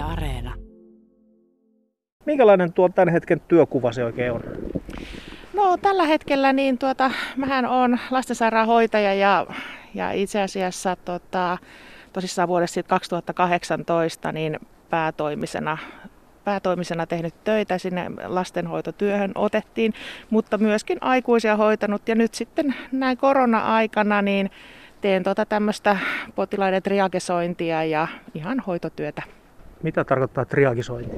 Yle Areena. Minkälainen tuo tämän hetken työkuva se oikein on? No tällä hetkellä niin tuota, mähän on lastensairaanhoitaja ja, ja itse asiassa tota, tosissaan vuodesta 2018 niin päätoimisena päätoimisena tehnyt töitä sinne lastenhoitotyöhön otettiin, mutta myöskin aikuisia hoitanut. Ja nyt sitten näin korona-aikana niin teen tuota tämmöistä potilaiden triagesointia ja ihan hoitotyötä. Mitä tarkoittaa triagisointi?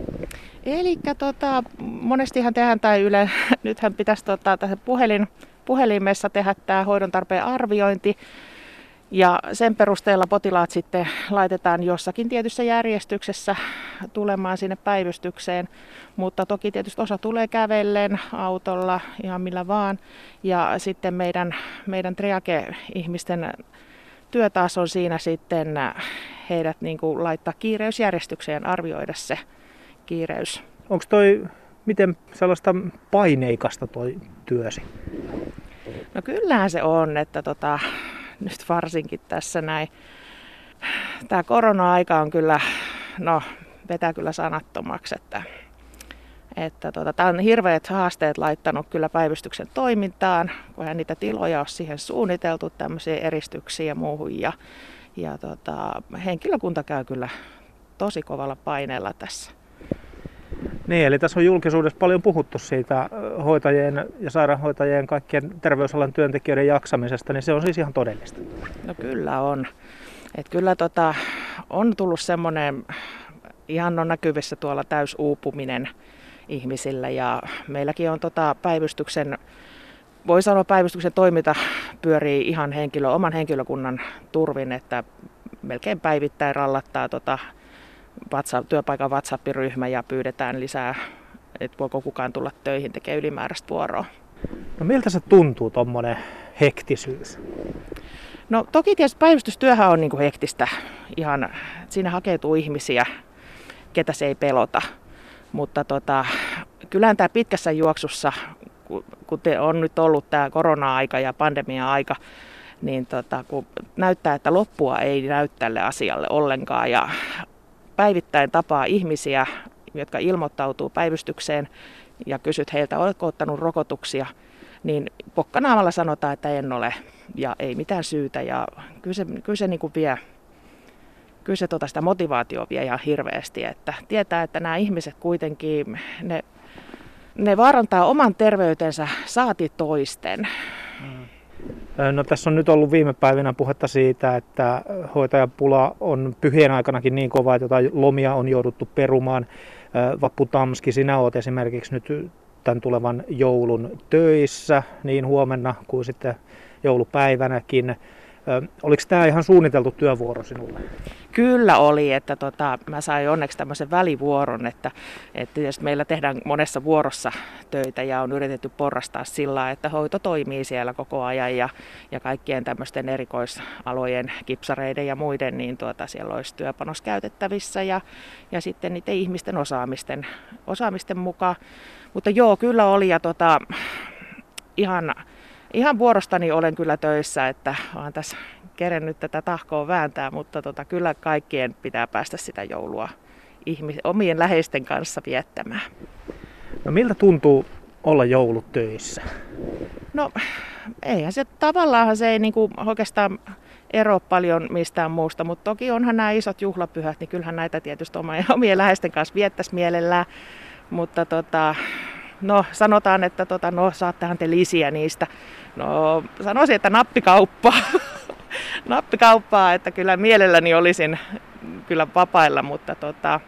Eli tota, monestihan tehdään tai yle, nythän pitäisi tota, tässä puhelin, puhelimessa tehdä tämä hoidon tarpeen arviointi. Ja sen perusteella potilaat sitten laitetaan jossakin tietyssä järjestyksessä tulemaan sinne päivystykseen. Mutta toki tietysti osa tulee kävellen, autolla, ihan millä vaan. Ja sitten meidän, meidän triage-ihmisten työ taas on siinä sitten heidät niin kuin laittaa kiireysjärjestykseen arvioida se kiireys. Onko toi miten sellaista paineikasta tuo työsi? No kyllähän se on, että tota, nyt varsinkin tässä näin. Tämä korona-aika on kyllä, no vetää kyllä sanattomaksi, että, että tota, tämä on hirveät haasteet laittanut kyllä päivystyksen toimintaan, kun niitä tiloja on siihen suunniteltu, tämmöisiä eristyksiä ja muuhun. Ja, ja tota, henkilökunta käy kyllä tosi kovalla paineella tässä. Niin, eli tässä on julkisuudessa paljon puhuttu siitä hoitajien ja sairaanhoitajien kaikkien terveysalan työntekijöiden jaksamisesta, niin se on siis ihan todellista. No kyllä on. Et kyllä tota, on tullut semmoinen, ihan on näkyvissä tuolla täysuupuminen ihmisillä ja meilläkin on tota päivystyksen voi sanoa, päivystyksen toiminta pyörii ihan henkilö, oman henkilökunnan turvin, että melkein päivittäin rallattaa tota WhatsApp, työpaikan WhatsApp-ryhmä ja pyydetään lisää, että voiko kukaan tulla töihin tekemään ylimääräistä vuoroa. No miltä se tuntuu tuommoinen hektisyys? No toki tietysti päivystystyöhän on niin hektistä. Ihan, siinä hakeutuu ihmisiä, ketä se ei pelota. Mutta tota, kyllähän tämä pitkässä juoksussa, kun te on nyt ollut tämä korona-aika ja pandemia-aika, niin tota, kun näyttää, että loppua ei näy tälle asialle ollenkaan ja päivittäin tapaa ihmisiä, jotka ilmoittautuu päivystykseen ja kysyt heiltä, oletko ottanut rokotuksia, niin pokkanaamalla sanotaan, että en ole ja ei mitään syytä. Ja kyllä se, kyllä se niin kuin vie, kyllä se tota sitä motivaatio vie ihan hirveästi, että tietää, että nämä ihmiset kuitenkin, ne, ne vaarantaa oman terveytensä saati toisten. Mm. No tässä on nyt ollut viime päivinä puhetta siitä, että hoitajapula on pyhien aikanakin niin kova, että jotain lomia on jouduttu perumaan. Vappu Tamski, sinä olet esimerkiksi nyt tämän tulevan joulun töissä niin huomenna kuin sitten joulupäivänäkin. Oliko tämä ihan suunniteltu työvuoro sinulle? Kyllä oli, että tota, mä sain onneksi tämmöisen välivuoron, että, että meillä tehdään monessa vuorossa töitä ja on yritetty porrastaa sillä, että hoito toimii siellä koko ajan ja, ja kaikkien tämmöisten erikoisalojen, kipsareiden ja muiden, niin tuota, siellä olisi työpanos käytettävissä ja, ja sitten niiden ihmisten osaamisten, osaamisten mukaan. Mutta joo, kyllä oli ja tota, ihan ihan vuorostani olen kyllä töissä, että olen tässä kerennyt tätä tahkoa vääntää, mutta tota, kyllä kaikkien pitää päästä sitä joulua ihmis- omien läheisten kanssa viettämään. No miltä tuntuu olla joulut töissä? No eihän se tavallaan se ei niinku oikeastaan ero paljon mistään muusta, mutta toki onhan nämä isot juhlapyhät, niin kyllähän näitä tietysti omien läheisten kanssa viettäisi mielellään. Mutta tota, no sanotaan, että tota, no saattehan te lisiä niistä. No sanoisin, että nappikauppaa. nappikauppaa, että kyllä mielelläni olisin kyllä vapailla, mutta tota,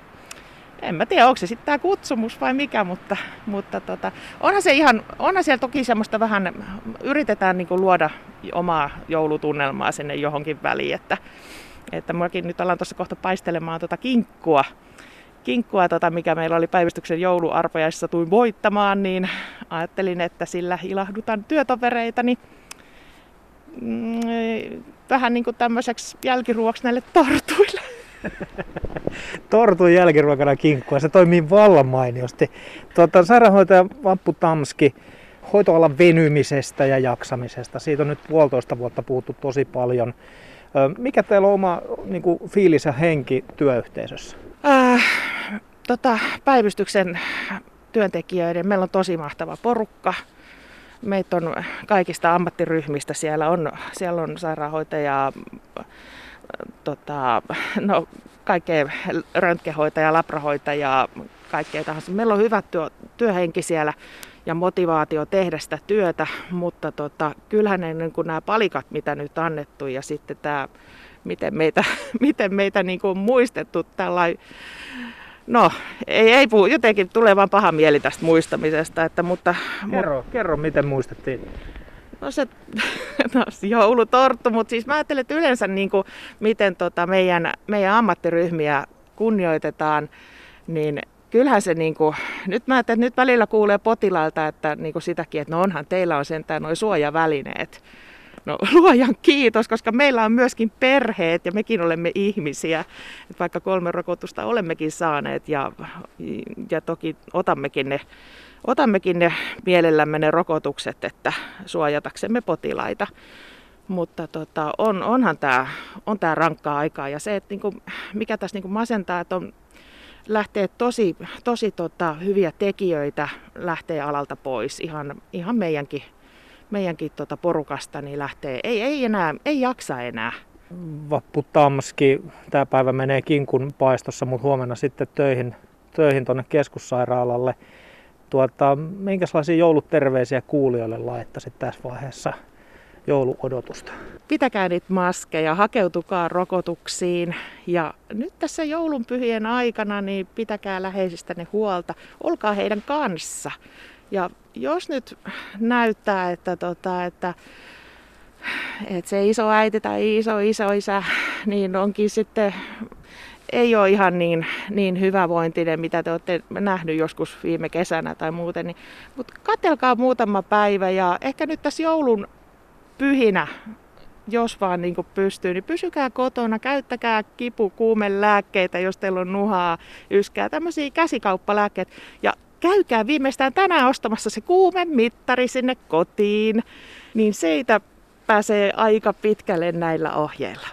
en mä tiedä, onko se sitten tämä kutsumus vai mikä, mutta, mutta tota, onhan, se ihan, onhan siellä toki semmoista vähän, yritetään niin luoda omaa joulutunnelmaa sinne johonkin väliin, että, että nyt alan tuossa kohta paistelemaan tuota kinkkua, kinkkua, tota, mikä meillä oli päivystyksen jouluarpajaisissa tuin voittamaan, niin ajattelin, että sillä ilahdutan työtovereitani mm, vähän niin kuin tämmöiseksi jälkiruoksi näille tortuille. Tortun jälkiruokana kinkkua, se toimii vallan mainiosti. Tuota, sairaanhoitaja Vappu Tamski, hoitoalan venymisestä ja jaksamisesta. Siitä on nyt puolitoista vuotta puhuttu tosi paljon. Mikä teillä on oma niin kuin, fiilis ja henki työyhteisössä? Ää, Äh, tota, päivystyksen työntekijöiden, meillä on tosi mahtava porukka. Meitä on kaikista ammattiryhmistä. Siellä on, siellä on sairaanhoitajaa, tota, no, kaikkea röntgenhoitajaa, labrahoitajaa, kaikkea tahansa. Meillä on hyvä työ, työhenki siellä ja motivaatio tehdä sitä työtä, mutta tota, kyllähän ne, niin kuin nämä palikat, mitä nyt annettu ja sitten tämä, miten meitä, miten meitä niin kuin muistettu tällainen No, ei, ei puhu, jotenkin tulee vaan paha mieli tästä muistamisesta. Että, mutta, kerro, mu- kerro, miten muistettiin. No se no, joulutorttu, mutta siis mä ajattelen, että yleensä niin kuin, miten tota meidän, meidän ammattiryhmiä kunnioitetaan, niin kyllähän se niin kuin, nyt mä että nyt välillä kuulee potilailta, että niin kuin sitäkin, että no onhan teillä on sentään noin suojavälineet. No luojan kiitos, koska meillä on myöskin perheet ja mekin olemme ihmisiä. Että vaikka kolme rokotusta olemmekin saaneet ja, ja toki otammekin ne, otammekin ne mielellämme ne rokotukset, että suojataksemme potilaita. Mutta tota, on, onhan tämä on tää rankkaa aikaa ja se, että niinku, mikä tässä niinku masentaa, että on lähtee tosi, tosi tota, hyviä tekijöitä lähtee alalta pois ihan, ihan meidänkin, meidänkin tota porukasta niin lähtee, ei, ei enää, ei jaksa enää. Vappu Tamski, tämä päivä menee kinkun paistossa, mutta huomenna sitten töihin, töihin tuonne keskussairaalalle. Tuota, minkälaisia jouluterveisiä kuulijoille laittaisit tässä vaiheessa jouluodotusta? Pitäkää niitä maskeja, hakeutukaa rokotuksiin ja nyt tässä joulunpyhien aikana niin pitäkää läheisistä huolta, olkaa heidän kanssa. Ja jos nyt näyttää, että, tota, että, että se iso äiti tai iso isoisä niin onkin sitten ei ole ihan niin, niin hyvävointinen, mitä te olette nähnyt joskus viime kesänä tai muuten. Niin, mutta katelkaa muutama päivä ja ehkä nyt tässä joulun pyhinä, jos vaan niin pystyy, niin pysykää kotona, käyttäkää kipu, lääkkeitä, jos teillä on nuhaa, yskää, tämmöisiä käsikauppalääkkeitä. Ja käykää viimeistään tänään ostamassa se kuumemittari sinne kotiin, niin siitä pääsee aika pitkälle näillä ohjeilla.